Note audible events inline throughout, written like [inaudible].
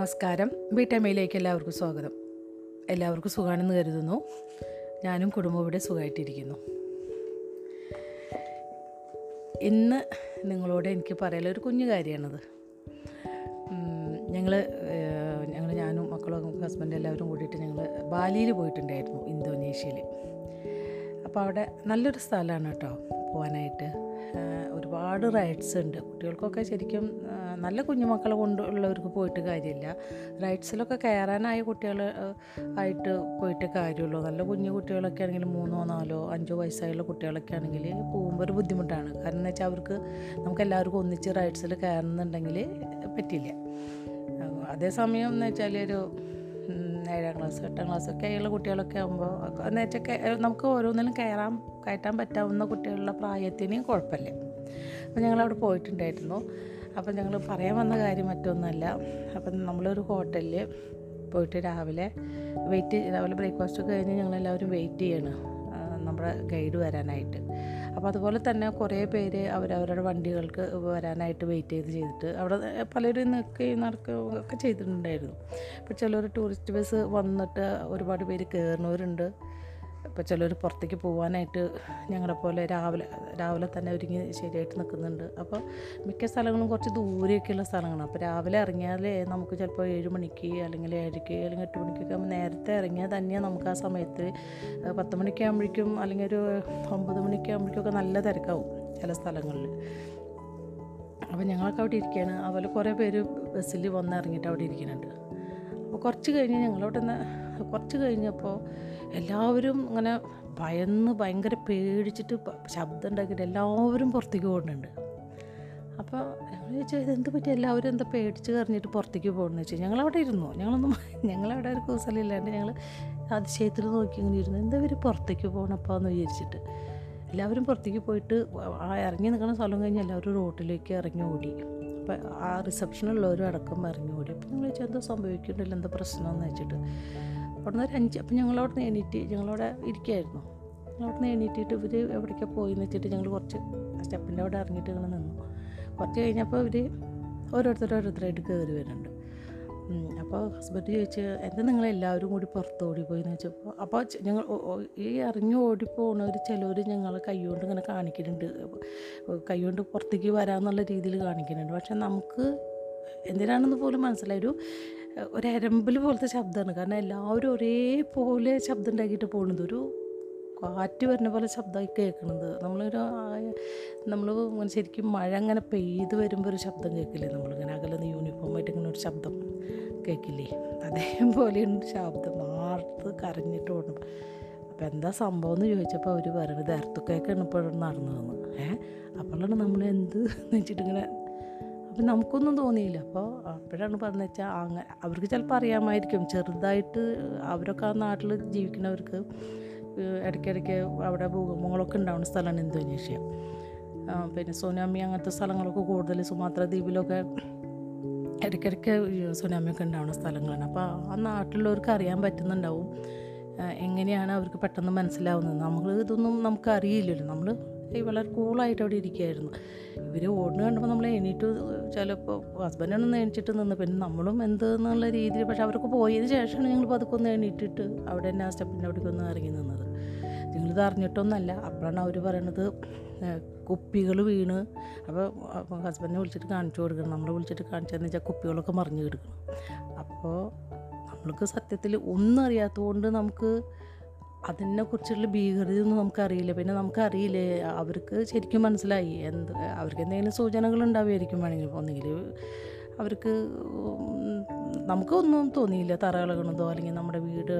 നമസ്കാരം. വീട്ടമ്മയിലേക്ക് എല്ലാവർക്കും സ്വാഗതം. എല്ലാവർക്കും സുഖമാണെന്ന് കരുതുന്നു. ഞാനും കുടുംബവും ഇവിടെ സുഖമായിട്ടിരിക്കുന്നു. ഇന്ന് നിങ്ങളോട് എനിക്ക് പറയാനുള്ള ഒരു കുഞ്ഞു കാര്യമാണത്. ഞങ്ങൾ ഞങ്ങൾ ഞാനും മക്കളും ഹസ്ബൻഡും എല്ലാവരും കൂടിയിട്ട് ഞങ്ങൾ ബാലിയിൽ പോയിട്ടുണ്ടായിരുന്നു ഇന്തോനേഷ്യയിൽ അപ്പോൾ അവിടെ നല്ലൊരു സ്ഥലമാണ് കേട്ടോ പോകാനായിട്ട് ഒരുപാട് റൈഡ്സ് ഉണ്ട്. കുട്ടികൾക്കൊക്കെ ശരിക്കും നല്ല കുഞ്ഞുമക്കളെ കൊണ്ടുള്ളവർക്ക് പോയിട്ട് കാര്യമില്ല. റൈഡ്സിലൊക്കെ കയറാനായ കുട്ടികൾ ആയിട്ട് പോയിട്ട് കാര്യമുള്ളൂ. നല്ല കുഞ്ഞു കുട്ടികളൊക്കെ ആണെങ്കിൽ മൂന്നോ നാലോ അഞ്ചോ വയസ്സായുള്ള കുട്ടികളൊക്കെ ആണെങ്കിൽ പോകുമ്പോൾ ഒരു ബുദ്ധിമുട്ടാണ്. കാരണം എന്ന് വെച്ചാൽ അവർക്ക് നമുക്ക് എല്ലാവർക്കും ഒന്നിച്ച് റൈഡ്സിൽ കയറുന്നുണ്ടെങ്കിൽ പറ്റില്ല. അതേസമയം എന്ന് വെച്ചാൽ ഒരു ഏഴാം ക്ലാസ് എട്ടാം ക്ലാസ് ഒക്കെ ഉള്ള കുട്ടികളൊക്കെ ആകുമ്പോൾ എന്ന് വെച്ചാൽ നമുക്ക് ഓരോന്നിലും കയറാൻ കയറ്റാൻ പറ്റാവുന്ന കുട്ടികളുടെ പ്രായത്തിന് കുഴപ്പമില്ല. അപ്പോൾ ഞങ്ങളവിടെ പോയിട്ടുണ്ടായിരുന്നു. അപ്പം ഞങ്ങൾ പറയാൻ വന്ന കാര്യം മറ്റൊന്നുമല്ല. അപ്പം നമ്മളൊരു ഹോട്ടലിൽ പോയിട്ട് രാവിലെ വെയിറ്റ് രാവിലെ ബ്രേക്ക്ഫാസ്റ്റ് കഴിഞ്ഞ് ഞങ്ങളെല്ലാവരും വെയിറ്റ് ചെയ്യണം നമ്മുടെ ഗൈഡ് വരാനായിട്ട്. അപ്പോൾ അതുപോലെ തന്നെ കുറേ പേര് അവരവരുടെ വണ്ടികൾക്ക് വരാനായിട്ട് വെയിറ്റ് ചെയ്ത് ചെയ്തിട്ട് അവിടെ പലരും നിൽക്കുകയും നടക്കുകയും ഒക്കെ ചെയ്തിട്ടുണ്ടായിരുന്നു. അപ്പോൾ ചിലർ ടൂറിസ്റ്റ് ബസ് വന്നിട്ട് ഒരുപാട് പേര് കയറുന്നവരുണ്ട്. ഇപ്പോൾ ചിലർ പുറത്തേക്ക് പോകാനായിട്ട് ഞങ്ങളെ പോലെ രാവിലെ രാവിലെ തന്നെ ഒരുങ്ങി ശരിയായിട്ട് നിൽക്കുന്നുണ്ട്. അപ്പോൾ മിക്ക സ്ഥലങ്ങളും കുറച്ച് ദൂരെയൊക്കെയുള്ള സ്ഥലങ്ങളാണ്. അപ്പോൾ രാവിലെ ഇറങ്ങിയാലേ നമുക്ക് ചിലപ്പോൾ ഏഴ് മണിക്ക് അല്ലെങ്കിൽ ഏഴരയ്ക്ക് അല്ലെങ്കിൽ എട്ട് മണിക്കൊക്കെ ആകുമ്പോൾ നേരത്തെ ഇറങ്ങിയാൽ തന്നെ നമുക്ക് ആ സമയത്ത് പത്ത് മണിക്ക് ആകുമ്പോഴേക്കും അല്ലെങ്കിൽ ഒരു ഒമ്പത് മണിക്ക് ആകുമ്പോഴേക്കൊക്കെ നല്ല തിരക്കാവും ചില സ്ഥലങ്ങളിൽ. അപ്പോൾ ഞങ്ങളൊക്കെ അവിടെ ഇരിക്കുകയാണ്. അതുപോലെ കുറേ പേര് ബസ്സിൽ വന്ന് ഇറങ്ങിയിട്ട് അവിടെ ഇരിക്കുന്നുണ്ട്. അപ്പോൾ കുറച്ച് കഴിഞ്ഞ് ഞങ്ങളവിടെ നിന്ന് കുറച്ച് കഴിഞ്ഞപ്പോൾ എല്ലാവരും അങ്ങനെ ഭയന്ന് ഭയങ്കര പേടിച്ചിട്ട് ശബ്ദം ഉണ്ടാക്കിയിട്ട് എല്ലാവരും പുറത്തേക്ക് പോകുന്നുണ്ട്. അപ്പോൾ ഞങ്ങൾ ചോദിച്ചാൽ ഇതെന്ത് പറ്റി? എല്ലാവരും എന്താ പേടിച്ച് കറിഞ്ഞിട്ട് പുറത്തേക്ക് പോകണമെന്ന് വെച്ചാൽ ഞങ്ങളവിടെ ഇരുന്നു? ഞങ്ങളൊന്നും [laughs] ഞങ്ങളവിടെ ഒരു കൂസലില്ലാണ്ട് ഞങ്ങൾ അതിശയത്തിൽ നോക്കി ഇങ്ങനെ ഇരുന്നു. എന്താ ഇവർ പുറത്തേക്ക് പോകണപ്പോൾ എന്ന് വിചാരിച്ചിട്ട്? എല്ലാവരും പുറത്തേക്ക് പോയിട്ട് ആ ഇറങ്ങി നിൽക്കുന്ന സ്ഥലം കഴിഞ്ഞ് എല്ലാവരും റോട്ടിലേക്ക് ഇറങ്ങി ഓടി. അപ്പോൾ ആ റിസപ്ഷനുള്ളവരും അടക്കം ഇറങ്ങി ഓടി. അപ്പോൾ നിങ്ങൾ ചോദിച്ചാൽ എന്താ സംഭവിക്കുന്നുണ്ടല്ലോ? എന്താ പ്രശ്നമെന്ന് വെച്ചിട്ട് അവിടെ നിന്ന് ഒരു അഞ്ച് അപ്പം ഞങ്ങളവിടെ നിന്ന് എണീറ്റ് ഞങ്ങളവിടെ ഇരിക്കുകയായിരുന്നു ഞങ്ങളവിടെ നിന്ന് എണീറ്റിട്ട് ഇവർ എവിടേക്കാണ് പോയി എന്ന് വെച്ചിട്ട് ഞങ്ങൾ കുറച്ച് സ്റ്റെപ്പിന്റെ അവിടെ ഇറങ്ങിയിട്ട് ഇങ്ങനെ നിന്നു. കുറച്ച് കഴിഞ്ഞപ്പോൾ ഇവർ ഓരോരുത്തർ ഓരോരുത്തരായിട്ട് കയറി വരുന്നുണ്ട്. അപ്പോൾ ഹസ്ബൻഡ് ചോദിച്ച് എന്താ നിങ്ങൾ എല്ലാവരും കൂടി പുറത്ത് ഓടിപ്പോയി എന്ന് വെച്ചപ്പോൾ അപ്പോൾ ഞങ്ങൾ ഈ ഇറങ്ങി ഓടിപ്പോണവർ ചിലവർ ഞങ്ങൾ കൈകൊണ്ട് ഇങ്ങനെ കാണിക്കുന്നുണ്ട്. കൈകൊണ്ട് പുറത്തേക്ക് വരാമെന്നുള്ള രീതിയിൽ കാണിക്കുന്നുണ്ട്. പക്ഷെ നമുക്ക് എന്തിനാണെന്ന് പോലും മനസ്സിലായി. ഒരു ഒരു പോലത്തെ ശബ്ദമാണ് കാരണം എല്ലാവരും ഒരേപോലെ ശബ്ദം ഉണ്ടാക്കിയിട്ട് പോകുന്നത് ഒരു കാറ്റ് വരുന്ന പോലെ ശബ്ദമായി കേൾക്കുന്നത് നമ്മളൊരു നമ്മൾ ശരിക്കും മഴ അങ്ങനെ പെയ്ത് വരുമ്പോൾ ഒരു ശബ്ദം കേൾക്കില്ലേ? നമ്മളിങ്ങനെ അകലെ യൂണിഫോമായിട്ട് ഇങ്ങനെ ഒരു ശബ്ദം കേൾക്കില്ലേ? അതേപോലെയുണ്ട് ശബ്ദം മാർത്ത് കരഞ്ഞിട്ട് ഓടണം അപ്പോൾ എന്താ സംഭവം എന്ന് ചോദിച്ചപ്പോൾ അവർ പറയുന്നത് എർത്തുക്കേക്കാണ് ഇപ്പോഴും നടന്നു വന്ന് ഏഹ് അപ്പോഴാണ് നമ്മൾ എന്ത് എന്ന് വെച്ചിട്ട് ഇങ്ങനെ അപ്പം നമുക്കൊന്നും തോന്നിയില്ല. അപ്പോൾ അപ്പോഴാണ് പറഞ്ഞു വെച്ചാൽ അങ്ങനെ അവർക്ക് ചിലപ്പോൾ അറിയാമായിരിക്കും. ചെറുതായിട്ട് അവരൊക്കെ ആ നാട്ടിൽ ജീവിക്കുന്നവർക്ക് ഇടയ്ക്കിടയ്ക്ക് അവിടെ ഭൂകമ്പങ്ങളൊക്കെ ഉണ്ടാവുന്ന സ്ഥലമാണ് ഇന്തോനേഷ്യ. പിന്നെ സുനാമി അങ്ങനത്തെ സ്ഥലങ്ങളൊക്കെ കൂടുതൽ സുമാത്ര ദ്വീപിലൊക്കെ ഇടയ്ക്കിടയ്ക്ക് സുനാമി സുനാമിയൊക്കെ ഉണ്ടാവുന്ന സ്ഥലങ്ങളാണ്. അപ്പോൾ ആ നാട്ടിലുള്ളവർക്ക് അറിയാൻ പറ്റുന്നുണ്ടാവും. എങ്ങനെയാണ് അവർക്ക് പെട്ടെന്ന് മനസ്സിലാവുന്നത്? നമ്മൾ ഇതൊന്നും നമുക്ക് അറിയില്ലല്ലോ. നമ്മൾ വളരെ കൂളായിട്ട് അവിടെ ഇരിക്കുകയായിരുന്നു. ഇവർ ഓടുന്ന കണ്ടപ്പോൾ നമ്മൾ എണീറ്റ്. ചിലപ്പോൾ ഹസ്ബൻഡാണ് എണീച്ചിട്ട് നിന്ന്. പിന്നെ നമ്മളും എന്ത് എന്നുള്ള രീതിയിൽ. പക്ഷെ അവർക്ക് പോയതിന് ശേഷമാണ് ഞങ്ങൾ പതുക്കെ ഒന്ന് എണീറ്റിട്ട് അവിടെ തന്നെ ആ സ്റ്റെപ്പിന്റെ അവിടേക്ക് ഒന്ന് ഇറങ്ങി നിന്നത്. ഞങ്ങളിത് അറിഞ്ഞിട്ടൊന്നല്ല അപ്പോഴാണ് അവർ പറയണത് കുപ്പികൾ വീണ്. അപ്പോൾ ഹസ്ബൻഡിനെ വിളിച്ചിട്ട് കാണിച്ചു കൊടുക്കണം. നമ്മളെ വിളിച്ചിട്ട് കാണിച്ചതെന്ന് വെച്ചാൽ കുപ്പികളൊക്കെ മറിഞ്ഞു കിടക്കണം അപ്പോൾ നമ്മൾക്ക് സത്യത്തിൽ ഒന്നും അറിയാത്തതുകൊണ്ട് നമുക്ക് അതിനെക്കുറിച്ചുള്ള ഭീകരതയൊന്നും നമുക്കറിയില്ല. പിന്നെ നമുക്കറിയില്ലേ അവർക്ക് ശരിക്കും മനസ്സിലായി. എന്ത് അവർക്ക് എന്തെങ്കിലും സൂചനകൾ ഉണ്ടാവുമായിരിക്കും വേണമെങ്കിൽ. ഒന്നെങ്കിൽ അവർക്ക് നമുക്കൊന്നും തോന്നിയില്ല തറ ഇളകണതോ അല്ലെങ്കിൽ നമ്മുടെ വീട്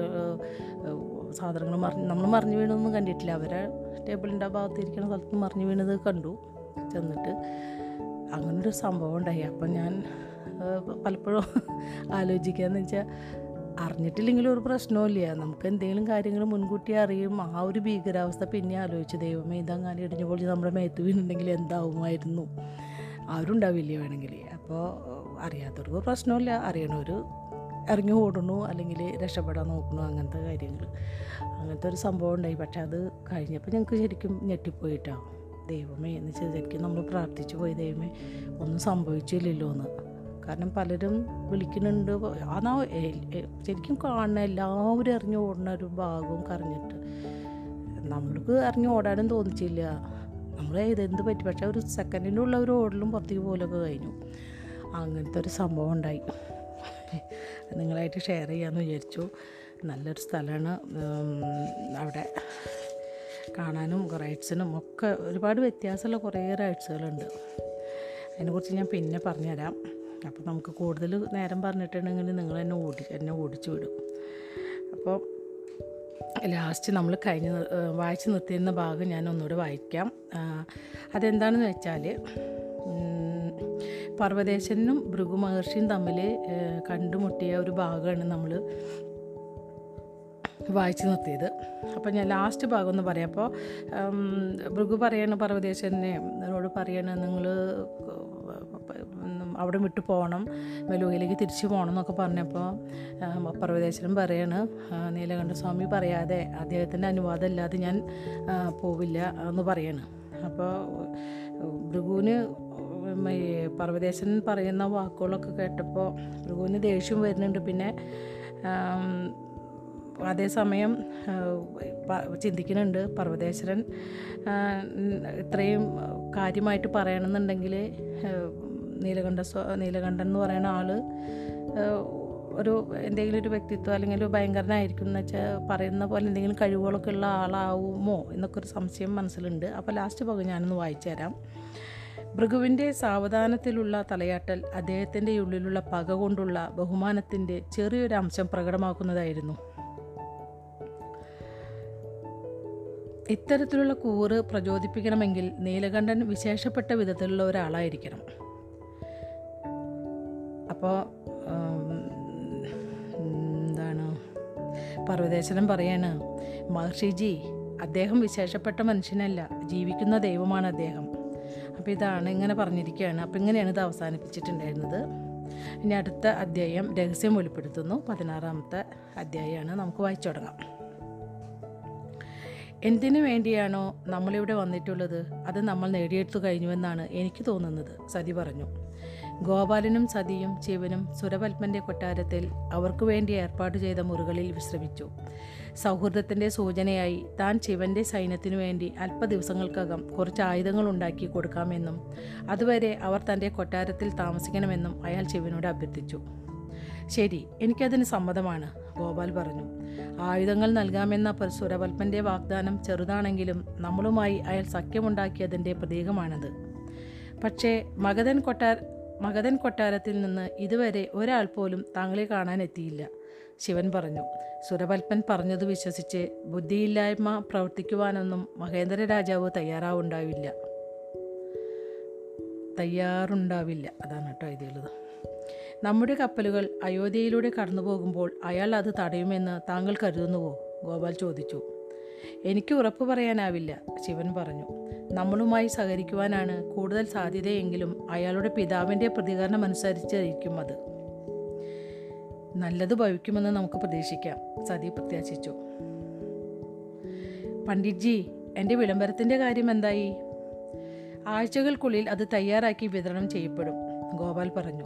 സാധനങ്ങൾ മറിഞ്ഞ് നമ്മൾ മറിഞ്ഞു വീണതൊന്നും കണ്ടിട്ടില്ല. അവരെ ടേബിളിന്റെ ആ ഭാഗത്ത് ഇരിക്കുന്ന സ്ഥലത്ത് മറിഞ്ഞു വീണത് കണ്ടു. ചെന്നിട്ട് അങ്ങനൊരു സംഭവം ഉണ്ടായി. അപ്പം ഞാൻ പലപ്പോഴും പലപ്പോഴും ആലോചിക്കാന്ന് വെച്ചാൽ അറിഞ്ഞിട്ടില്ലെങ്കിലും ഒരു പ്രശ്നമില്ല നമുക്ക് എന്തെങ്കിലും കാര്യങ്ങൾ മുൻകൂട്ടി അറിയും. ആ ഒരു ഭീകരാവസ്ഥ പിന്നെ ആലോചിച്ച് ദൈവമേ ഇതങ്ങനെ ഇടിഞ്ഞു പൊളിച്ച് നമ്മുടെ മേത്ത് വീണുണ്ടെങ്കിൽ എന്താവുമായിരുന്നു? അവരുണ്ടാവില്ല വേണമെങ്കിൽ? അപ്പോൾ അറിയാത്തവർക്ക് പ്രശ്നമില്ല അറിയണവർ ഇറങ്ങി ഓടണു അല്ലെങ്കിൽ രക്ഷപ്പെടാൻ നോക്കണു അങ്ങനത്തെ കാര്യങ്ങൾ. അങ്ങനത്തെ ഒരു സംഭവം ഉണ്ടായി. പക്ഷെ അത് കഴിഞ്ഞപ്പോൾ ഞങ്ങൾക്ക് ശരിക്കും ഞെട്ടിപ്പോയിട്ടാണ് ദൈവമേ എന്ന് ശരിക്കും നമ്മൾ പ്രാർത്ഥിച്ചു പോയി. ദൈവമേ ഒന്നും സംഭവിച്ചില്ലല്ലോ എന്ന് കാരണം പലരും വിളിക്കുന്നുണ്ട്. അതാ ശരിക്കും കാണുന്ന എല്ലാവരും അറിഞ്ഞു ഓടുന്ന ഒരു ഭാഗവും കറിഞ്ഞിട്ട് നമ്മൾക്ക് അറിഞ്ഞ് ഓടാനും തോന്നിച്ചില്ല. നമ്മൾ ഇതെന്ത് പറ്റി? പക്ഷേ ഒരു സെക്കൻഡിന്റെ ഉള്ള ഒരു ഓടലും പുറത്തേക്ക് പോലൊക്കെ കഴിഞ്ഞു. അങ്ങനത്തെ ഒരു സംഭവം ഉണ്ടായി. നിങ്ങളായിട്ട് ഷെയർ ചെയ്യാമെന്ന് വിചാരിച്ചു. നല്ലൊരു സ്ഥലമാണ്. അവിടെ കാണാനും റൈഡ്സിനും ഒക്കെ ഒരുപാട് വ്യത്യാസമുള്ള കുറേ റൈഡ്സുകളുണ്ട് അതിനെക്കുറിച്ച് ഞാൻ പിന്നെ പറഞ്ഞുതരാം. അപ്പോൾ നമുക്ക് കൂടുതൽ നേരം പറഞ്ഞിട്ടുണ്ടെങ്കിൽ നിങ്ങൾ എന്നെ ഓടി എന്നെ ഓടിച്ചു വിടും. അപ്പോൾ ലാസ്റ്റ് നമ്മൾ കഴിഞ്ഞ് വായിച്ച് നിർത്തിയിരുന്ന ഭാഗം ഞാൻ ഒന്നുകൂടെ വായിക്കാം. അതെന്താണെന്ന് വെച്ചാൽ പർവതേശനും ഭൃഗു മഹർഷിയും തമ്മിൽ കണ്ടുമുട്ടിയ ഒരു ഭാഗമാണ് നമ്മൾ വായിച്ചു നിർത്തിയത്. അപ്പോൾ ഞാൻ ലാസ്റ്റ് ഭാഗം ഒന്ന് പറയാം അപ്പോൾ ഭൃഗു പറയണ പർവതേശനെ എന്നോട് പറയണ നിങ്ങൾ അവിടെ വിട്ടു പോകണം. മെലുകയിലേക്ക് തിരിച്ചു പോകണം എന്നൊക്കെ പറഞ്ഞപ്പോൾ പർവതേശ്വരൻ പറയാണ് നീലകണ്ഠ സ്വാമി പറയാതെ അദ്ദേഹത്തിന്റെ അനുവാദം ഇല്ലാതെ ഞാൻ പോവില്ല എന്ന് പറയാണ്. അപ്പോൾ ഭൃഗുവിന് പർവതേശൻ പറയുന്ന വാക്കുകളൊക്കെ കേട്ടപ്പോൾ ഭൃഗുവിന് ദേഷ്യം വരുന്നുണ്ട്. പിന്നെ അതേസമയം ചിന്തിക്കുന്നുണ്ട് പർവതേശ്വരൻ. ഇത്രയും കാര്യമായിട്ട് പറയണമെന്നുണ്ടെങ്കിൽ നീലകണ്ഠ സ്വ നീലകണ്ഠൻ എന്ന് പറയുന്ന ആൾ ഒരു എന്തെങ്കിലും ഒരു വ്യക്തിത്വം അല്ലെങ്കിൽ ഭയങ്കരനായിരിക്കും എന്ന് വെച്ചാൽ പറയുന്ന പോലെ എന്തെങ്കിലും കഴിവുകളൊക്കെ ഉള്ള ആളാവുമോ എന്നൊക്കെ ഒരു സംശയം മനസ്സിലുണ്ട്. അപ്പോൾ ലാസ്റ്റ് ഭാഗം ഞാനൊന്ന് വായിച്ചു തരാം. ഭൃഗുവിന്റെ സാവധാനത്തിലുള്ള തലയാട്ടൽ അദ്ദേഹത്തിന്റെ ഉള്ളിലുള്ള പക കൊണ്ടുള്ള ബഹുമാനത്തിന്റെ ചെറിയൊരു അംശം പ്രകടമാക്കുന്നതായിരുന്നു. ഇത്തരത്തിലുള്ള കൂറ് പ്രചോദിപ്പിക്കണമെങ്കിൽ നീലകണ്ഠൻ വിശേഷപ്പെട്ട വിധത്തിലുള്ള ഒരാളായിരിക്കണം. അപ്പോൾ എന്താണ്? പർവതേശ്വരൻ പറയാണ് മഹർഷിജി അദ്ദേഹം വിശേഷപ്പെട്ട മനുഷ്യനല്ല ജീവിക്കുന്ന ദൈവമാണ് അദ്ദേഹം. അപ്പോൾ ഇതാണ് ഇങ്ങനെ പറഞ്ഞിരിക്കുകയാണ്. അപ്പോൾ ഇങ്ങനെയാണ് ഇത് അവസാനിപ്പിച്ചിട്ടുണ്ടായിരുന്നത്. ഇനി അടുത്ത അധ്യായം രഹസ്യം വെളിപ്പെടുത്തുന്നു. പതിനാറാമത്തെ അധ്യായമാണ്. നമുക്ക് വായിച്ചു തുടങ്ങാം. എന്തിനു വേണ്ടിയാണോ നമ്മളിവിടെ വന്നിട്ടുള്ളത്? അത് നമ്മൾ നേടിയെടുത്തു കഴിഞ്ഞുവെന്നാണ് എനിക്ക് തോന്നുന്നത് സതി പറഞ്ഞു. ഗോപാലനും സതിയും ശിവനും സുരപത്മന്റെ കൊട്ടാരത്തിൽ അവർക്ക് വേണ്ടി ഏർപ്പാട് ചെയ്ത മുറികളിൽ വിശ്രമിച്ചു. സൗഹൃദത്തിന്റെ സൂചനയായി താൻ ശിവന്റെ സൈന്യത്തിനു വേണ്ടി അല്പ ദിവസങ്ങൾക്കകം കുറച്ച് ആയുധങ്ങൾ ഉണ്ടാക്കി കൊടുക്കാമെന്നും അതുവരെ അവർ തന്റെ കൊട്ടാരത്തിൽ താമസിക്കണമെന്നും അയാൾ ശിവനോട് അഭ്യർത്ഥിച്ചു. ശരി എനിക്കതിന് സമ്മതമാണ് ഗോപാൽ പറഞ്ഞു. ആയുധങ്ങൾ നൽകാമെന്ന സുരവൽപ്പന്റെ വാഗ്ദാനം ചെറുതാണെങ്കിലും നമ്മളുമായി അയാൾ സഖ്യമുണ്ടാക്കിയതിന്റെ പ്രതീകമാണത്. പക്ഷേ മഗധൻ കൊട്ടാര മഗധൻ കൊട്ടാരത്തിൽ നിന്ന് ഇതുവരെ ഒരാൾ പോലും താങ്കളെ കാണാനെത്തിയില്ല ശിവൻ പറഞ്ഞു. സുരവൽപ്പൻ പറഞ്ഞത് വിശ്വസിച്ച് ബുദ്ധിയില്ലായ്മ പ്രവർത്തിക്കുവാനൊന്നും മഹേന്ദ്ര രാജാവ് തയ്യാറാവുണ്ടാവില്ല. തയ്യാറുണ്ടാവില്ല. അതാണ് കേട്ടോ എഴുതിയുള്ളത് നമ്മുടെ കപ്പലുകൾ അയോധ്യയിലൂടെ കടന്നു പോകുമ്പോൾ അയാൾ അത് തടയുമെന്ന് താങ്കൾ കരുതുന്നുവോ? ഗോപാൽ ചോദിച്ചു. എനിക്ക് ഉറപ്പ് പറയാനാവില്ല ശിവൻ പറഞ്ഞു. നമ്മളുമായി സഹകരിക്കുവാനാണ് കൂടുതൽ സാധ്യതയെങ്കിലും അയാളുടെ പിതാവിന്റെ പ്രതികരണം അനുസരിച്ചായിരിക്കും അത്. നല്ലത് ഭവിക്കുമെന്ന് നമുക്ക് പ്രതീക്ഷിക്കാം സതി പ്രത്യാശിച്ചു. പണ്ഡിറ്റ്ജി എന്റെ വിളംബരത്തിന്റെ കാര്യം എന്തായി? ആഴ്ചകൾക്കുള്ളിൽ അത് തയ്യാറാക്കി വിതരണം ചെയ്യപ്പെടും. ഗോപാൽ പറഞ്ഞു.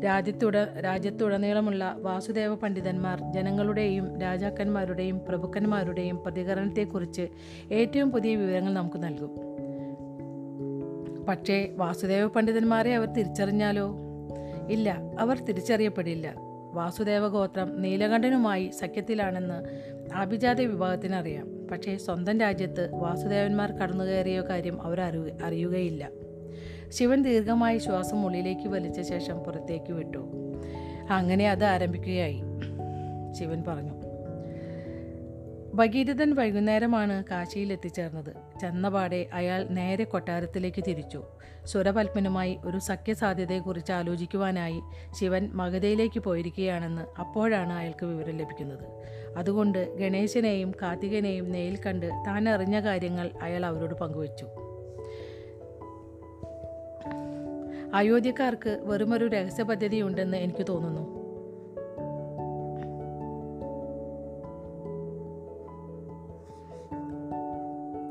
രാജ്യത്തുട രാജ്യത്തുടനീളമുള്ള വാസുദേവ പണ്ഡിതന്മാർ ജനങ്ങളുടെയും രാജാക്കന്മാരുടെയും പ്രഭുക്കന്മാരുടെയും പ്രതികരണത്തെക്കുറിച്ച് ഏറ്റവും പുതിയ വിവരങ്ങൾ നമുക്ക് നൽകും. പക്ഷേ വാസുദേവ പണ്ഡിതന്മാരെ അവർ തിരിച്ചറിഞ്ഞാലോ? ഇല്ല അവർ തിരിച്ചറിയപ്പെടില്ല. വാസുദേവ ഗോത്രം നീലകണ്ഠനുമായി സഖ്യത്തിലാണെന്ന് അഭിജാത വിഭാഗത്തിനറിയാം. പക്ഷേ സ്വന്തം രാജ്യത്ത് വാസുദേവന്മാർ കടന്നുകയറിയ കാര്യം അവർ അറിയ അറിയുകയില്ല. ശിവൻ ദീർഘമായി ശ്വാസം ഉള്ളിലേക്ക് വലിച്ച ശേഷം പുറത്തേക്ക് വിട്ടു. അങ്ങനെ അത് ആരംഭിക്കുകയായി. ശിവൻ പറഞ്ഞു ഭഗീരഥൻ വൈകുന്നേരമാണ് കാശിയിൽ എത്തിച്ചേർന്നത്. ചെന്നപാടെ അയാൾ നേരെ കൊട്ടാരത്തിലേക്ക് തിരിച്ചു. സുരപത്മനുമായി ഒരു സഖ്യസാധ്യതയെക്കുറിച്ച് ആലോചിക്കുവാനായി ശിവൻ മഗധയിലേക്ക് പോയിരിക്കുകയാണെന്ന് അപ്പോഴാണ് അയാൾക്ക് വിവരം ലഭിക്കുന്നത്. അതുകൊണ്ട് ഗണേശനെയും കാർത്തികനെയും നേരിൽ കണ്ട് താൻ അറിഞ്ഞ കാര്യങ്ങൾ അയാൾ അവരോട് പങ്കുവച്ചു. അയോധ്യക്കാർക്ക് വെറുമൊരു രഹസ്യ പദ്ധതിയുണ്ടെന്ന് എനിക്ക് തോന്നുന്നു.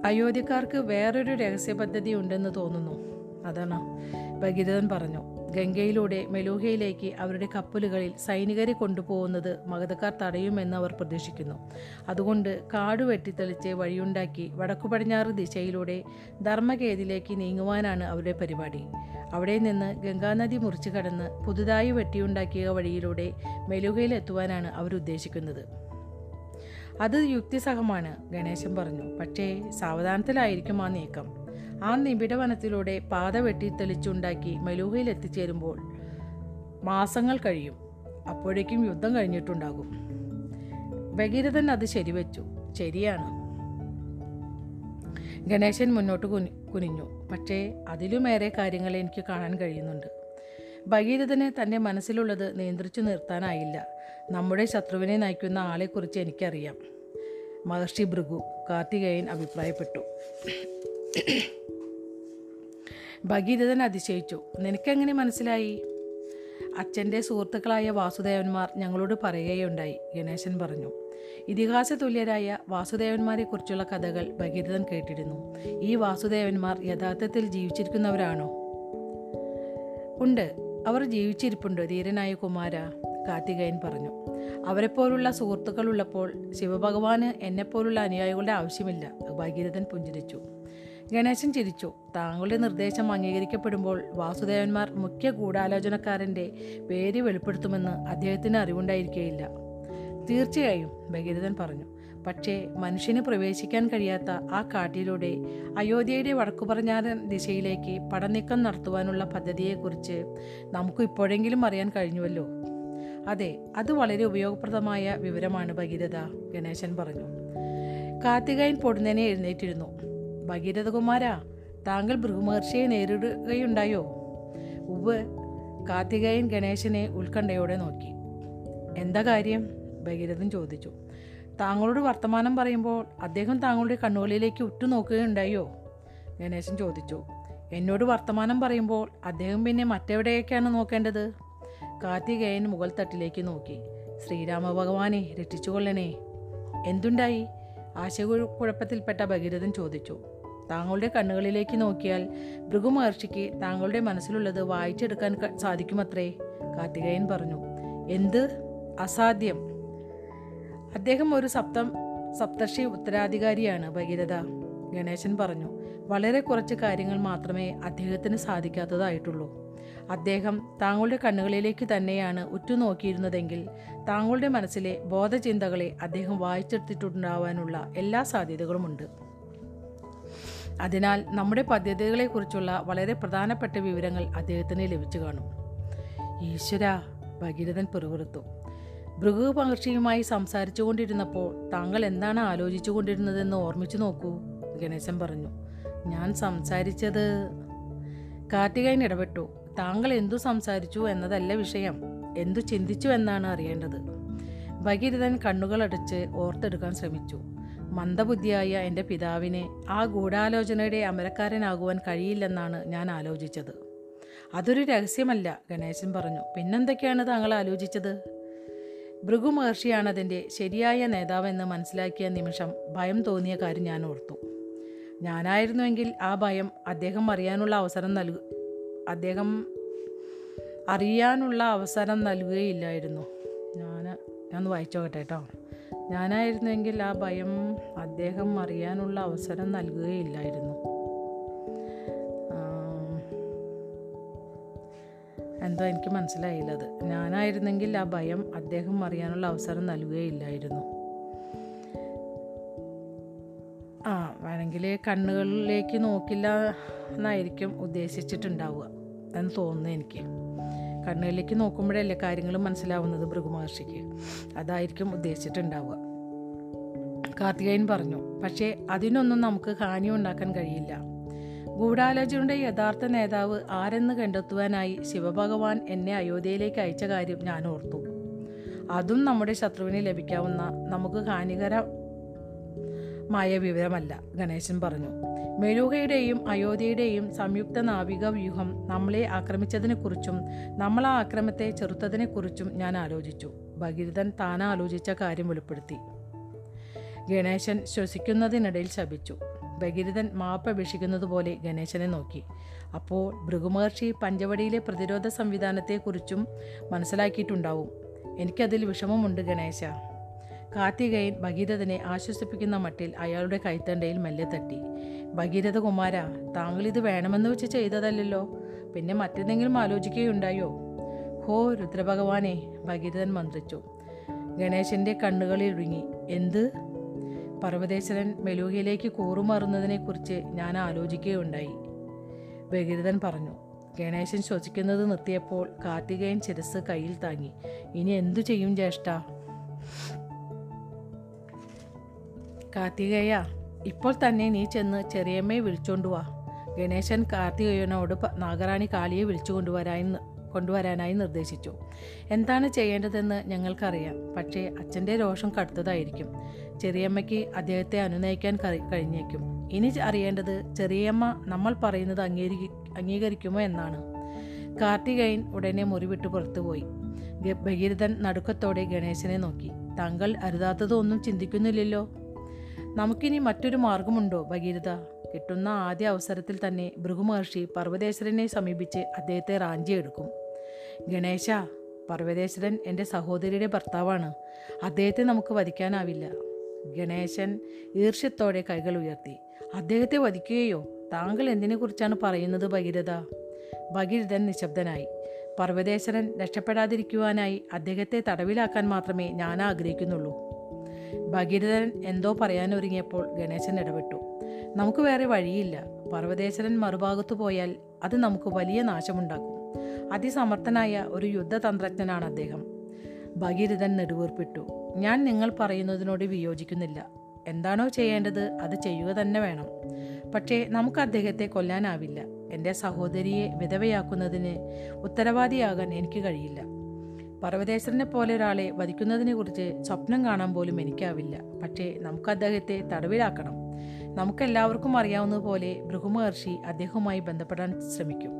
അയോധ്യക്കാർക്ക് വേറൊരു രഹസ്യ പദ്ധതി ഉണ്ടെന്ന് തോന്നുന്നു. അതാണ് ഭഗീരഥൻ പറഞ്ഞു. ഗംഗയിലൂടെ മെലൂഹയിലേക്ക് അവരുടെ കപ്പലുകളിൽ സൈനികരെ കൊണ്ടുപോകുന്നത് മഗധക്കാർ തടയുമെന്ന് അവർ പ്രതീക്ഷിക്കുന്നു. അതുകൊണ്ട് കാട് വെട്ടിത്തെളിച്ച് വഴിയുണ്ടാക്കി വടക്കു പടിഞ്ഞാറ് ദിശയിലൂടെ ധർമ്മകേതിലേക്ക് നീങ്ങുവാനാണ് അവരുടെ പരിപാടി. അവിടെ നിന്ന് ഗംഗാനദി മുറിച്ചു കടന്ന് പുതുതായി വെട്ടിയുണ്ടാക്കിയ വഴിയിലൂടെ മെലുകയിൽ അവർ ഉദ്ദേശിക്കുന്നത്. അത് യുക്തിസഹമാണ് ഗണേശൻ പറഞ്ഞു. പക്ഷേ സാവധാനത്തിലായിരിക്കും ആ നീക്കം. ആ നിബിഡ വനത്തിലൂടെ പാത വെട്ടി തെളിച്ചുണ്ടാക്കി മലൂഹയിൽ എത്തിച്ചേരുമ്പോൾ മാസങ്ങൾ കഴിയും. അപ്പോഴേക്കും യുദ്ധം കഴിഞ്ഞിട്ടുണ്ടാകും. ഭഗീരഥൻ അത് ശരിവെച്ചു. ശരിയാണ്. ഗണേശൻ മുന്നോട്ട് കുനി കുനിഞ്ഞു. പക്ഷേ അതിലുമേറെ കാര്യങ്ങൾ എനിക്ക് കാണാൻ കഴിയുന്നുണ്ട്. ഭഗീരഥന് തന്റെ മനസ്സിലുള്ളത് നിയന്ത്രിച്ചു നിർത്താനായില്ല. നമ്മുടെ ശത്രുവിനെ നയിക്കുന്ന ആളെക്കുറിച്ച് എനിക്കറിയാം. മഹർഷി ഭൃഗു കാർത്തികേയൻ അഭിപ്രായപ്പെട്ടു. ഭഗീരഥൻ അതിശയിച്ചു. നിനക്കെങ്ങനെ മനസ്സിലായി? അച്ഛന്റെ സുഹൃത്തുക്കളായ വാസുദേവന്മാർ ഞങ്ങളോട് പറയുകയുണ്ടായി ഗണേശൻ പറഞ്ഞു. ഇതിഹാസ തുല്യരായ വാസുദേവന്മാരെക്കുറിച്ചുള്ള കഥകൾ ഭഗീരഥൻ കേട്ടിരുന്നു. ഈ വാസുദേവന്മാർ യഥാർത്ഥത്തിൽ ജീവിച്ചിരിക്കുന്നവരാണോ? ഉണ്ട്. അവർ ജീവിച്ചിരിപ്പുണ്ട് ധീരനായ കുമാര കാർത്തികയൻ പറഞ്ഞു. അവരെപ്പോലുള്ള സുഹൃത്തുക്കളുള്ളപ്പോൾ ശിവഭഗവാന് എന്നെപ്പോലുള്ള അനുയായികളുടെ ആവശ്യമില്ല ഭഗീരഥൻ പുഞ്ചിരിച്ചു. ഗണേശൻ ചിരിച്ചു. താങ്കളുടെ നിർദ്ദേശം അംഗീകരിക്കപ്പെടുമ്പോൾ വാസുദേവന്മാർ മുഖ്യ ഗൂഢാലോചനക്കാരന്റെ പേര് വെളിപ്പെടുത്തുമെന്ന് അദ്ദേഹത്തിന് അറിവുണ്ടായിരിക്കുകയില്ല തീർച്ചയായും ഭഗീരഥൻ പറഞ്ഞു. പക്ഷേ മനുഷ്യന് പ്രവേശിക്കാൻ കഴിയാത്ത ആ കാട്ടിലൂടെ അയോധ്യയുടെ വടക്കു പറഞ്ഞാറൻ ദിശയിലേക്ക് പടനീക്കം നടത്തുവാനുള്ള പദ്ധതിയെക്കുറിച്ച് നമുക്ക് ഇപ്പോഴെങ്കിലും അറിയാൻ കഴിഞ്ഞുവല്ലോ. അതെ അത് വളരെ ഉപയോഗപ്രദമായ വിവരമാണ് ഭഗീരഥ ഗണേശൻ പറഞ്ഞു. കാർത്തികയൻ പൊടുന്നനെ എഴുന്നേറ്റിരുന്നു. ഭഗീരഥകുമാര താങ്കൾ ഭൃഗുമഹർഷിയെ നേരിടുകയുണ്ടായോ? ഉവ് കാർത്തികേയൻ ഗണേശനെ ഉത്കണ്ഠയോടെ നോക്കി. എന്താ കാര്യം? ഭഗീരഥൻ ചോദിച്ചു. താങ്കളോട് വർത്തമാനം പറയുമ്പോൾ അദ്ദേഹം താങ്കളുടെ കണ്ണുകളിലേക്ക് ഉറ്റുനോക്കുകയുണ്ടായോ? ഗണേശൻ ചോദിച്ചു. എന്നോട് വർത്തമാനം പറയുമ്പോൾ അദ്ദേഹം പിന്നെ മറ്റെവിടെയൊക്കെയാണ് നോക്കേണ്ടത്? കാർത്തികേയൻ മുകൾ തട്ടിലേക്ക് നോക്കി. ശ്രീരാമ ഭഗവാനെ രക്ഷിച്ചുകൊള്ളണേ. എന്തുണ്ടായി? ആശയക്കുഴപ്പത്തിൽപ്പെട്ട ഭഗീരഥൻ ചോദിച്ചു. താങ്കളുടെ കണ്ണുകളിലേക്ക് നോക്കിയാൽ ഭൃഗുമഹർഷിക്ക് താങ്കളുടെ മനസ്സിലുള്ളത് വായിച്ചെടുക്കാൻ സാധിക്കുമത്രേ കാർത്തികേയൻ പറഞ്ഞു. എന്ത്? അസാധ്യം. അദ്ദേഹം ഒരു സപ്തം സപ്തർഷി ഉത്തരാധികാരിയാണ് ഭഗീരഥ. ഗണേശൻ പറഞ്ഞു വളരെ കുറച്ച് കാര്യങ്ങൾ മാത്രമേ അദ്ദേഹത്തിന് സാധിക്കാത്തതായിട്ടുള്ളൂ. അദ്ദേഹം താങ്കളുടെ കണ്ണുകളിലേക്ക് തന്നെയാണ് ഉറ്റുനോക്കിയിരുന്നതെങ്കിൽ താങ്കളുടെ മനസ്സിലെ ബോധചിന്തകളെ അദ്ദേഹം വായിച്ചെടുത്തിട്ടുണ്ടാവാനുള്ള എല്ലാ സാധ്യതകളുമുണ്ട്. അതിനാൽ നമ്മുടെ പദ്ധതികളെക്കുറിച്ചുള്ള വളരെ പ്രധാനപ്പെട്ട വിവരങ്ങൾ അദ്ദേഹത്തിന് ലഭിച്ചു കാണും. ഈശ്വര ഭഗീരഥൻ പിറുപിറുത്തു. ഭൃഗു മഹർഷിയുമായി സംസാരിച്ചു കൊണ്ടിരുന്നപ്പോൾ താങ്കൾ എന്താണ് ആലോചിച്ചു കൊണ്ടിരുന്നതെന്ന് ഓർമ്മിച്ചു നോക്കൂ ഗണേശൻ പറഞ്ഞു. ഞാൻ സംസാരിച്ചത് കാർത്തികയൻ ഇടപെട്ടു. താങ്കൾ എന്തു സംസാരിച്ചു എന്നതല്ല വിഷയം എന്തു ചിന്തിച്ചു എന്നാണ് അറിയേണ്ടത്. ഭഗീരഥൻ കണ്ണുകളടിച്ച് ഓർത്തെടുക്കാൻ ശ്രമിച്ചു. മന്ദബുദ്ധിയായ എന്റെ പിതാവിനെ ആ ഗൂഢാലോചനയുടെ അമരക്കാരനാകുവാൻ കഴിയില്ലെന്നാണ് ഞാൻ ആലോചിച്ചത്. അതൊരു രഹസ്യമല്ല ഗണേശൻ പറഞ്ഞു. പിന്നെന്തൊക്കെയാണ് താങ്കൾ ആലോചിച്ചത്? ഭൃഗു മഹർഷിയാണതിന്റെ ശരിയായ നേതാവെന്ന് മനസ്സിലാക്കിയ നിമിഷം ഭയം തോന്നിയ കാര്യം ഞാൻ ഓർത്തു. ഞാനായിരുന്നുവെങ്കിൽ ആ ഭയം അദ്ദേഹം അറിയാനുള്ള അവസരം നൽകു അദ്ദേഹം അറിയാനുള്ള അവസരം നൽകുകയില്ലായിരുന്നു. ഞാൻ ഞാൻ ഒന്ന് വായിച്ചോക്കട്ടെ കേട്ടോ. ഞാനായിരുന്നുവെങ്കിൽ ആ ഭയം അദ്ദേഹം അറിയാനുള്ള അവസരം നൽകുകയില്ലായിരുന്നു. എന്തോ എനിക്ക് മനസ്സിലായില്ലത് ഞാനായിരുന്നെങ്കിൽ ആ ഭയം അദ്ദേഹം അറിയാനുള്ള അവസരം നൽകുകയില്ലായിരുന്നു. ആ വേണമെങ്കിൽ കണ്ണുകളിലേക്ക് നോക്കില്ല എന്നായിരിക്കും ഉദ്ദേശിച്ചിട്ടുണ്ടാവുക എന്ന് തോന്നുന്നു എനിക്ക്. കണ്ണുകളിലേക്ക് നോക്കുമ്പോഴല്ലേ കാര്യങ്ങൾ മനസ്സിലാവുന്നത് ഭൃഗുമഹർഷിക്ക്? അതായിരിക്കും ഉദ്ദേശിച്ചിട്ടുണ്ടാവുക. കാർത്തികയൻ പറഞ്ഞു പക്ഷേ അതിനൊന്നും നമുക്ക് ഹാനി ഉണ്ടാക്കാൻ കഴിയില്ല. ഗൂഢാലോചനയുടെ യഥാർത്ഥ നേതാവ് ആരെന്ന് കണ്ടെത്തുവാനായി ശിവഭഗവാൻ എന്നെ അയോധ്യയിലേക്ക് അയച്ച കാര്യം ഞാൻ ഓർത്തു. അതും നമ്മുടെ ശത്രുവിന് ലഭിക്കാവുന്ന നമുക്ക് ഹാനികരമായ വിവരമല്ല ഗണേശൻ പറഞ്ഞു. മെഴുകയുടെയും അയോധ്യയുടെയും സംയുക്ത നാവിക വ്യൂഹം നമ്മളെ ആക്രമിച്ചതിനെക്കുറിച്ചും നമ്മൾ ആ ആക്രമത്തെ ചെറുത്തതിനെക്കുറിച്ചും ഞാൻ ആലോചിച്ചു. ഭഗീരഥൻ താൻ ആലോചിച്ച കാര്യം വെളിപ്പെടുത്തി. ഗണേശൻ ശ്വസിക്കുന്നതിനിടയിൽ ശപിച്ചു. ഭഗീരഥൻ മാപ്പഭിഷിക്കുന്നതുപോലെ പോലെ ഗണേശനെ നോക്കി. അപ്പോൾ ഭൃഗുമഹർഷി പഞ്ചവടിയിലെ പ്രതിരോധ സംവിധാനത്തെക്കുറിച്ചും മനസ്സിലാക്കിയിട്ടുണ്ടാവും. എനിക്കതിൽ വിഷമമുണ്ട് ഗണേശ. കാർത്തികയൻ ഭഗീരഥനെ ആശ്വസിപ്പിക്കുന്ന മട്ടിൽ അയാളുടെ കൈത്തണ്ടയിൽ മെല്ലെ തട്ടി. ഭഗീരഥ കുമാര താങ്കൾ ഇത് വേണമെന്ന് വെച്ച് ചെയ്തതല്ലല്ലോ. പിന്നെ മറ്റെന്തെങ്കിലും ആലോചിക്കുകയുണ്ടായോ? ഹോ രുദ്രഭഗവാനെ ഭഗീരഥൻ മന്ത്രിച്ചു. ഗണേശന്റെ കണ്ണുകളിൽ ഒഴുങ്ങി എന്ത്? പർവതേശ്വരൻ മെലൂഹയിലേക്ക് കൂറുമാറുന്നതിനെക്കുറിച്ച് ഞാൻ ആലോചിക്കുകയുണ്ടായി. ഭഗീരഥൻ പറഞ്ഞു. ഗണേശൻ ശ്വസിക്കുന്നത് നിർത്തിയപ്പോൾ കാർത്തികയൻ ശിരസ് കയ്യിൽ താങ്ങി. ഇനി എന്തു ചെയ്യും ജ്യേഷ്ഠ? കാർത്തികേയ ഇപ്പോൾ തന്നെ നീ ചെന്ന് ചെറിയമ്മയെ വിളിച്ചോണ്ട് വാ. ഗണേശൻ കാർത്തികേയനോട് നാഗറാണി കാളിയെ വിളിച്ചു കൊണ്ടുവരായി കൊണ്ടുവരാനായി നിർദ്ദേശിച്ചു. എന്താണ് ചെയ്യേണ്ടതെന്ന് ഞങ്ങൾക്കറിയാം. പക്ഷേ അച്ഛന്റെ രോഷം കടുത്തതായിരിക്കും. ചെറിയമ്മയ്ക്ക് അദ്ദേഹത്തെ അനുനയിക്കാൻ കറി കഴിഞ്ഞേക്കും. ഇനി അറിയേണ്ടത് ചെറിയമ്മ നമ്മൾ പറയുന്നത് അംഗീകരി അംഗീകരിക്കുമോ എന്നാണ്. കാർത്തികയൻ ഉടനെ മുറിവിട്ട് പുറത്തുപോയി ഭഗീരഥൻ നടുക്കത്തോടെ ഗണേശനെ നോക്കി. താങ്കൾ അരുതാത്തതൊന്നും ചിന്തിക്കുന്നില്ലല്ലോ? നമുക്കിനി മറ്റൊരു മാർഗമുണ്ടോ ഭഗീരഥ? കിട്ടുന്ന ആദ്യ അവസരത്തിൽ തന്നെ ഭൃഗുമഹർഷി പർവതേശ്വരനെ സമീപിച്ച് അദ്ദേഹത്തെ റാഞ്ചിയെടുക്കും ഗണേശ പർവതേശ്വരൻ എന്റെ സഹോദരിയുടെ ഭർത്താവാണ്. അദ്ദേഹത്തെ നമുക്ക് വധിക്കാനാവില്ല. ഗണേശൻ ഈർഷ്യത്തോടെ കൈകൾ ഉയർത്തി. അദ്ദേഹത്തെ വധിക്കുകയോ? താങ്കൾ എന്തിനെക്കുറിച്ചാണ് പറയുന്നത് ഭഗീരഥ? ഭഗീരഥൻ നിശബ്ദനായി. പർവതേശ്വരൻ രക്ഷപ്പെടാതിരിക്കുവാനായി അദ്ദേഹത്തെ തടവിലാക്കാൻ മാത്രമേ ഞാൻ ആഗ്രഹിക്കുന്നുള്ളൂ ഭഗീരഥൻ എന്തോ പറയാനൊരുങ്ങിയപ്പോൾ ഗണേശൻ ഇടപെട്ടു. നമുക്ക് വേറെ വഴിയില്ല. പർവതേശ്വരൻ മറുഭാഗത്തു പോയാൽ അത് നമുക്ക് വലിയ നാശമുണ്ടാക്കും. അതിസമർത്ഥനായ ഒരു യുദ്ധതന്ത്രജ്ഞനാണ് അദ്ദേഹം. ഭഗീരഥൻ നെടുവീർപ്പിട്ടു. ഞാൻ നിങ്ങൾ പറയുന്നതിനോട് വിയോജിക്കുന്നില്ല. എന്താണോ ചെയ്യേണ്ടത് അത് ചെയ്യുക തന്നെ വേണം. പക്ഷേ നമുക്ക് അദ്ദേഹത്തെ കൊല്ലാനാവില്ല. എന്റെ സഹോദരിയെ വിധവയാക്കുന്നതിന് ഉത്തരവാദിയാകാൻ എനിക്ക് കഴിയില്ല. പർവതേശ്വരനെ പോലെ ഒരാളെ വധിക്കുന്നതിനെക്കുറിച്ച് സ്വപ്നം കാണാൻ പോലും എനിക്കാവില്ല. പക്ഷേ നമുക്ക് അദ്ദേഹത്തെ തടവിലാക്കണം. നമുക്കെല്ലാവർക്കും അറിയാവുന്നതുപോലെ ഭൃഗുമഹർഷി അദ്ദേഹവുമായി ബന്ധപ്പെടാൻ ശ്രമിക്കും.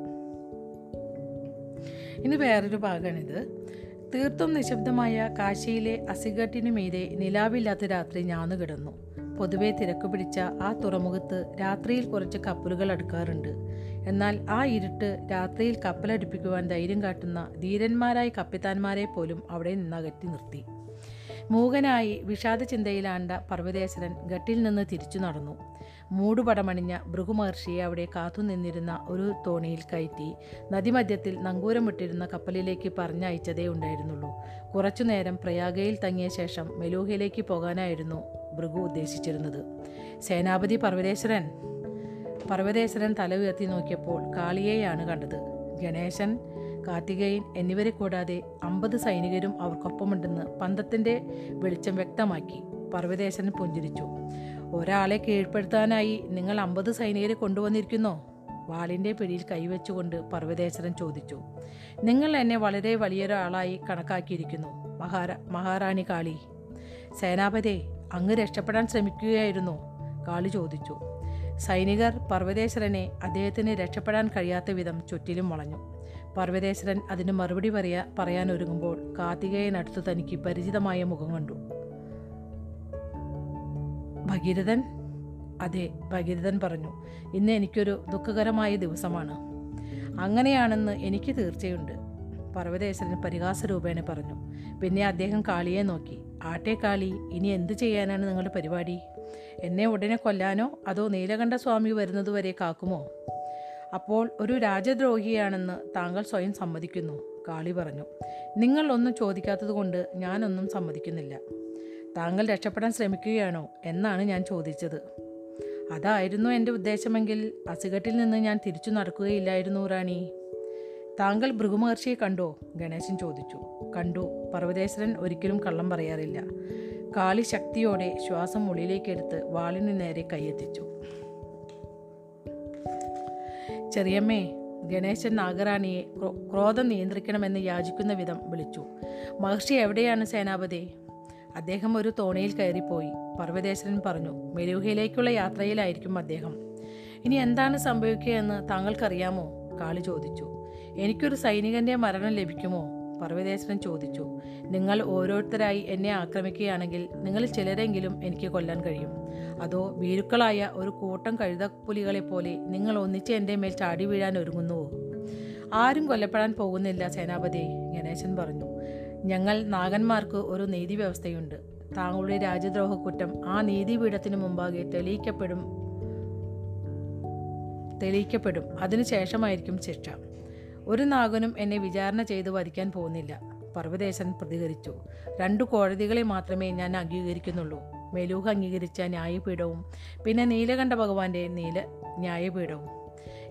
ഇനി വേറൊരു ഭാഗമാണിത്. തീർത്തും നിശബ്ദമായ കാശിയിലെ അസിഗട്ടിനു മീതെ നിലാവില്ലാത്ത രാത്രി ഞാന്നു കിടന്നു. പൊതുവെ തിരക്ക് പിടിച്ച ആ തുറമുഖത്ത് രാത്രിയിൽ കുറച്ച് കപ്പലുകൾ അടുക്കാറുണ്ട്. എന്നാൽ ആ ഇരുട്ട് രാത്രിയിൽ കപ്പലടിപ്പിക്കുവാൻ ധൈര്യം കാട്ടുന്ന ധീരന്മാരായ കപ്പിത്താന്മാരെ പോലും അവിടെ നിന്നകറ്റി നിർത്തി. മൂകനായി വിഷാദ ചിന്തയിലാണ്ട പർവതേശ്വരൻ ഗട്ടിൽ നിന്ന് തിരിച്ചു നടന്നു. മൂടുപടമണിഞ്ഞ ഭൃഗുമഹർഷിയെ അവിടെ കാത്തുനിന്നിരുന്ന ഒരു തോണിയിൽ കയറ്റി നദിമധ്യത്തിൽ നങ്കൂരമിട്ടിരുന്ന കപ്പലിലേക്ക് പറഞ്ഞയച്ചതേ ഉണ്ടായിരുന്നുള്ളൂ. കുറച്ചുനേരം പ്രയാഗയിൽ തങ്ങിയ ശേഷം മെലൂഹയിലേക്ക് പോകാനായിരുന്നു ഭൃഗു ഉദ്ദേശിച്ചിരുന്നത്. സേനാപതി പർവതേശ്വരൻ പർവതേശ്വരൻ തല ഉയർത്തി നോക്കിയപ്പോൾ കാളിയെയാണ് കണ്ടത്. ഗണേശൻ കാർത്തികേയൻ എന്നിവരെ കൂടാതെ അമ്പത് സൈനികരും അവർക്കൊപ്പമുണ്ടെന്ന് പന്തത്തിന്റെ വെളിച്ചം വ്യക്തമാക്കി പർവതേശ്വരൻ പുഞ്ചിരിച്ചു. ഒരാളെ കീഴ്പ്പെടുത്താനായി നിങ്ങൾ അമ്പത് സൈനികരെ കൊണ്ടുവന്നിരിക്കുന്നോ? വാളിന്റെ പിടിയിൽ കൈവച്ചുകൊണ്ട് പർവതേശ്വരൻ ചോദിച്ചു. നിങ്ങൾ എന്നെ വളരെ വലിയൊരാളായി കണക്കാക്കിയിരിക്കുന്നു മഹാരാ മഹാറാണി കാളി. സേനാപതി അങ്ങ് രക്ഷപ്പെടാൻ ശ്രമിക്കുകയായിരുന്നു കാളി ചോദിച്ചു. സൈനികർ പർവതേശ്വരനെ അദ്ദേഹത്തിന് രക്ഷപ്പെടാൻ കഴിയാത്ത വിധം ചുറ്റിലും വളഞ്ഞു. പർവതേശ്വരൻ അതിന് മറുപടി പറയാ പറയാനൊരുങ്ങുമ്പോൾ കാർത്തികേയനടുത്ത് തനിക്ക് പരിചിതമായ മുഖം കണ്ടു. ഭഗീരഥൻ അതെ ഭഗീരഥൻ പറഞ്ഞു ഇന്ന് എനിക്കൊരു ദുഃഖകരമായ ദിവസമാണ്. അങ്ങനെയാണെന്ന് എനിക്ക് തീർച്ചയുണ്ട് പർവതേശ്വരൻ പരിഹാസരൂപേണ പറഞ്ഞു. പിന്നെ അദ്ദേഹം കാളിയെ നോക്കി. ആട്ടെ കാളി ഇനി എന്തു ചെയ്യാനാണ് നിങ്ങളുടെ പരിപാടി? എന്നെ ഉടനെ കൊല്ലാനോ അതോ നീലകണ്ഠ സ്വാമി വരുന്നതുവരെ കാക്കുമോ? അപ്പോൾ ഒരു രാജദ്രോഹിയാണെന്ന് താങ്കൾ സ്വയം സമ്മതിക്കുന്നു കാളി പറഞ്ഞു. നിങ്ങൾ ഒന്നും ചോദിക്കാത്തതുകൊണ്ട് ഞാനൊന്നും സമ്മതിക്കുന്നില്ല. താങ്കൾ രക്ഷപ്പെടാൻ ശ്രമിക്കുകയാണോ എന്നാണ് ഞാൻ ചോദിച്ചത്. അതായിരുന്നു എന്റെ ഉദ്ദേശമെങ്കിൽ അസുഖട്ടിൽ നിന്ന് ഞാൻ തിരിച്ചു നടക്കുകയില്ലായിരുന്നു റാണി. താങ്കൾ ഭൃഗുമഹർഷിയെ കണ്ടോ? ഗണേശൻ ചോദിച്ചു. കണ്ടു. പർവതേശ്വരൻ ഒരിക്കലും കള്ളം പറയാറില്ല. കാളി ശക്തിയോടെ ശ്വാസം ഉള്ളിലേക്കെടുത്ത് വാളിനു നേരെ കൈയെത്തിച്ചു. ചെറിയമ്മേ ഗണേശൻ നാഗറാണിയെ ക്രോ- ക്രോധം നിയന്ത്രിക്കണമെന്ന് യാചിക്കുന്ന വിധം വിളിച്ചു. മഹർഷി എവിടെയാണ് സേനാപതി? അദ്ദേഹം ഒരു തോണിയിൽ കയറിപ്പോയി. പർവതേശ്വരൻ പറഞ്ഞു മെരൂഹയിലേക്കുള്ള യാത്രയിലായിരിക്കും അദ്ദേഹം. ഇനി എന്താണ് സംഭവിക്കുകയെന്ന് താങ്കൾക്കറിയാമോ? കാളി ചോദിച്ചു. എനിക്കൊരു സൈനികന്റെ മരണം ലഭിക്കുമോ? പർവതേശ്വരൻ ചോദിച്ചു നിങ്ങൾ ഓരോരുത്തരായി എന്നെ ആക്രമിക്കുകയാണെങ്കിൽ നിങ്ങൾ ചിലരെങ്കിലും എനിക്ക് കൊല്ലാൻ കഴിയും. അതോ ഭീരുക്കളായ ഒരു കൂട്ടം കഴുതപ്പുലികളെ പോലെ നിങ്ങൾ ഒന്നിച്ച് എന്റെ മേൽ ചാടി വീഴാൻ ഒരുങ്ങുന്നുവോ? ആരും കൊല്ലപ്പെടാൻ പോകുന്നില്ല സേനാപതി ഗണേശൻ പറഞ്ഞു. ഞങ്ങൾ നാഗന്മാർക്ക് ഒരു നീതി വ്യവസ്ഥയുണ്ട് താങ്കളുടെ രാജ്യദ്രോഹ കുറ്റം ആ നീതിപീഠത്തിന് മുമ്പാകെ തെളിയിക്കപ്പെടും തെളിയിക്കപ്പെടും. അതിനുശേഷമായിരിക്കും ശിക്ഷ. ഒരു നാഗനും എന്നെ വിചാരണ ചെയ്ത് വധിക്കാൻ പോകുന്നില്ല. പർവതേശൻ പ്രതികരിച്ചു. രണ്ടു കോടതികളെ മാത്രമേ ഞാൻ അംഗീകരിക്കുന്നുള്ളൂ. മെലൂഹ് അംഗീകരിച്ച ന്യായപീഠവും പിന്നെ നീലകണ്ഠ ഭഗവാന്റെ നീല ന്യായപീഠവും.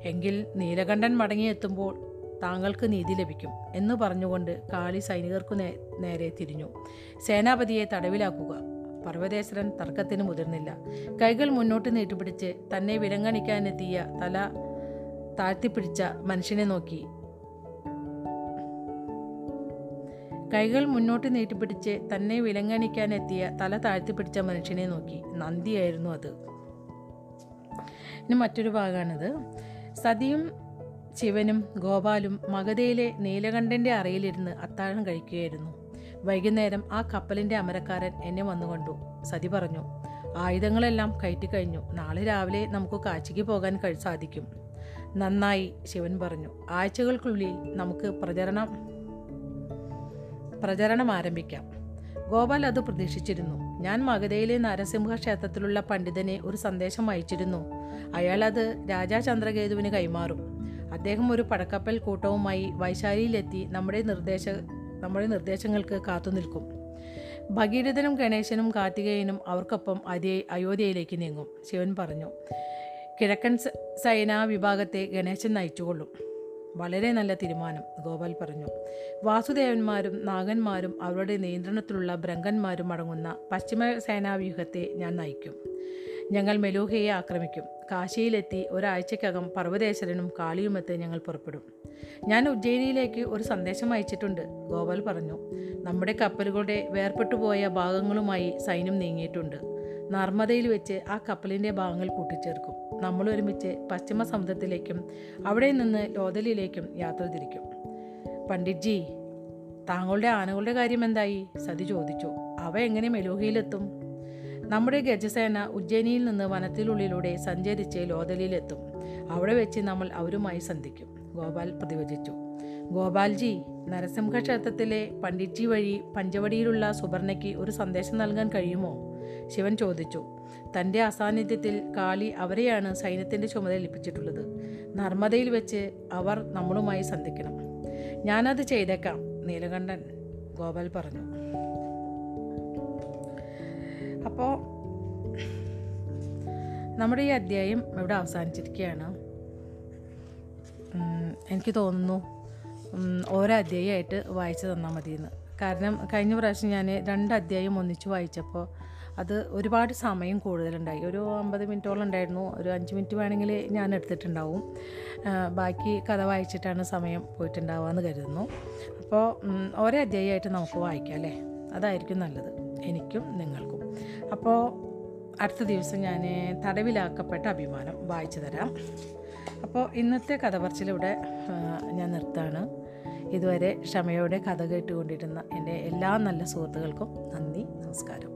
എങ്കിൽ നീലകണ്ഠൻ മടങ്ങിയെത്തുമ്പോൾ താങ്കൾക്ക് നീതി ലഭിക്കും എന്ന് പറഞ്ഞുകൊണ്ട് കാളി സൈനികർക്കു നേരെ തിരിഞ്ഞു. സേനാപതിയെ തടവിലാക്കുക. പർവതേശ്വരൻ തർക്കത്തിന് മുതിർന്നില്ല. കൈകൾ മുന്നോട്ട് നീട്ടിപ്പിടിച്ച് തന്നെ വിലങ്ങണിക്കാനെത്തിയ തല താഴ്ത്തിപ്പിടിച്ച മനുഷ്യനെ നോക്കി കൈകൾ മുന്നോട്ട് നീട്ടിപ്പിടിച്ച് തന്നെ വിലങ്ങണിക്കാനെത്തിയ തല താഴ്ത്തിപ്പിടിച്ച മനുഷ്യനെ നോക്കി നന്ദിയായിരുന്നു അത്. ഇനി മറ്റൊരു ഭാഗമാണിത്. സതിയും ശിവനും ഗോപാലും മഗധയിലെ നീലകണ്ഠന്റെ അറയിലിരുന്ന് അത്താഴം കഴിക്കുകയായിരുന്നു. വൈകുന്നേരം ആ കപ്പലിന്റെ അമരക്കാരൻ എന്നെ വന്നുകൊണ്ടു. സതി പറഞ്ഞു ആയുധങ്ങളെല്ലാം കയറ്റി കഴിഞ്ഞു. നാളെ രാവിലെ നമുക്ക് കാച്ചിക്ക് പോകാൻ സാധിക്കും നന്നായി ശിവൻ പറഞ്ഞു. ആഴ്ചകൾക്കുള്ളിൽ നമുക്ക് പ്രചരണം പ്രചരണം ആരംഭിക്കാം. ഗോപാൽ അത് പ്രതീക്ഷിച്ചിരുന്നു. ഞാൻ മഗധയിലെ നരസിംഹ ക്ഷേത്രത്തിലുള്ള പണ്ഡിതനെ ഒരു സന്ദേശം അയച്ചിരുന്നു. അയാൾ അത് രാജാ ചന്ദ്രകേതുവിന് കൈമാറും. അദ്ദേഹം ഒരു പടക്കപ്പൽ കൂട്ടവുമായി വൈശാലിയിലെത്തി നമ്മുടെ നിർദ്ദേശ നമ്മുടെ നിർദ്ദേശങ്ങൾക്ക് കാത്തുനിൽക്കും ഭഗീരഥനും ഗണേശനും കാർത്തികേയനും അവർക്കൊപ്പം അതി അയോധ്യയിലേക്ക് നീങ്ങും ശിവൻ പറഞ്ഞു. കിഴക്കൻ സൈനാ വിഭാഗത്തെ ഗണേശൻ നയിച്ചുകൊള്ളും. വളരെ നല്ല തീരുമാനം ഗോപാൽ പറഞ്ഞു. വാസുദേവന്മാരും നാഗന്മാരും അവരുടെ നിയന്ത്രണത്തിലുള്ള ബ്രങ്കന്മാരും അടങ്ങുന്ന പശ്ചിമ സേനാവ്യൂഹത്തെ ഞാൻ നയിക്കും. ഞങ്ങൾ മെലൂഹയെ ആക്രമിക്കും. കാശിയിലെത്തി ഒരാഴ്ചക്കകം പർവതേശ്വരനും കാളിയുമെത്ത് ഞങ്ങൾ പുറപ്പെടും. ഞാൻ ഉജ്ജയിനിയിലേക്ക് ഒരു സന്ദേശം അയച്ചിട്ടുണ്ട് ഗോപാൽ പറഞ്ഞു. നമ്മുടെ കപ്പലുകളുടെ വേർപെട്ടുപോയ ഭാഗങ്ങളുമായി സൈന്യം നീങ്ങിയിട്ടുണ്ട്. നർമ്മദയിൽ വെച്ച് ആ കപ്പലിന്റെ ഭാഗങ്ങൾ കൂട്ടിച്ചേർക്കും. നമ്മൾ ഒരുമിച്ച് പശ്ചിമ സമുദ്രത്തിലേക്കും അവിടെ നിന്ന് ലോതലിലേക്കും യാത്ര തിരിക്കും. പണ്ഡിറ്റ്ജി താങ്കളുടെ ആനകളുടെ കാര്യം എന്തായി? സതി ചോദിച്ചു. അവ എങ്ങനെ മെലൂഹയിലെത്തും? നമ്മുടെ ഗജസേന ഉജ്ജയിനിയിൽ നിന്ന് വനത്തിനുള്ളിലൂടെ സഞ്ചരിച്ച് ലോതലിയിലെത്തും അവിടെ വെച്ച് നമ്മൾ അവരുമായി സന്ധിക്കും. ഗോപാൽ പ്രതിവചിച്ചു. ഗോപാൽജി നരസിംഹ ക്ഷേത്രത്തിലെ പണ്ഡിറ്റ്ജി വഴി പഞ്ചവടിയിലുള്ള സുബർണയ്ക്ക് ഒരു സന്ദേശം നൽകാൻ കഴിയുമോ? ശിവൻ ചോദിച്ചു തന്റെ അസാന്നിധ്യത്തിൽ കാളി അവരെയാണ് സൈന്യത്തിന്റെ ചുമതല ഏൽപ്പിച്ചിട്ടുള്ളത്. നർമ്മദയിൽ വെച്ച് അവർ നമ്മളുമായി സന്ധിക്കണം. ഞാനത് ചെയ്തേക്കാം നീലകണ്ഠൻ ഗോപാൽ പറഞ്ഞു. അപ്പോൾ നമ്മുടെ ഈ അധ്യായം ഇവിടെ അവസാനിച്ചിരിക്കുകയാണ്. എനിക്ക് തോന്നുന്നു ഓരോ അധ്യായമായിട്ട് വായിച്ചു തന്നാൽ മതിയെന്ന്. കാരണം കഴിഞ്ഞ പ്രാവശ്യം ഞാൻ രണ്ട് അധ്യായം ഒന്നിച്ച് വായിച്ചപ്പോൾ അത് ഒരുപാട് സമയം കൂടുതലുണ്ടായി. ഒരു അമ്പത് മിനിറ്റോളം ഉണ്ടായിരുന്നു. ഒരു അഞ്ച് മിനിറ്റ് വേണമെങ്കിൽ ഞാൻ എടുത്തിട്ടുണ്ടാവും. ബാക്കി കഥ വായിച്ചിട്ടാണ് സമയം പോയിട്ടുണ്ടാവുക കരുതുന്നു. അപ്പോൾ ഒരേ അധ്യായമായിട്ട് നമുക്ക് വായിക്കാം അല്ലേ? അതായിരിക്കും നല്ലത്. എനിക്കും നിങ്ങൾക്കും. അപ്പോൾ അടുത്ത ദിവസം ഞാൻ തടവിലാക്കപ്പെട്ട അഭിമാനം വായിച്ചു തരാം. അപ്പോൾ ഇന്നത്തെ കഥ പറച്ചിലിവിടെ ഞാൻ നിർത്താണ് ഇതുവരെ ക്ഷമയോടെ കഥ കേട്ടുകൊണ്ടിരുന്ന എന്റെ എല്ലാ നല്ല സുഹൃത്തുക്കൾക്കും നന്ദി നമസ്കാരം.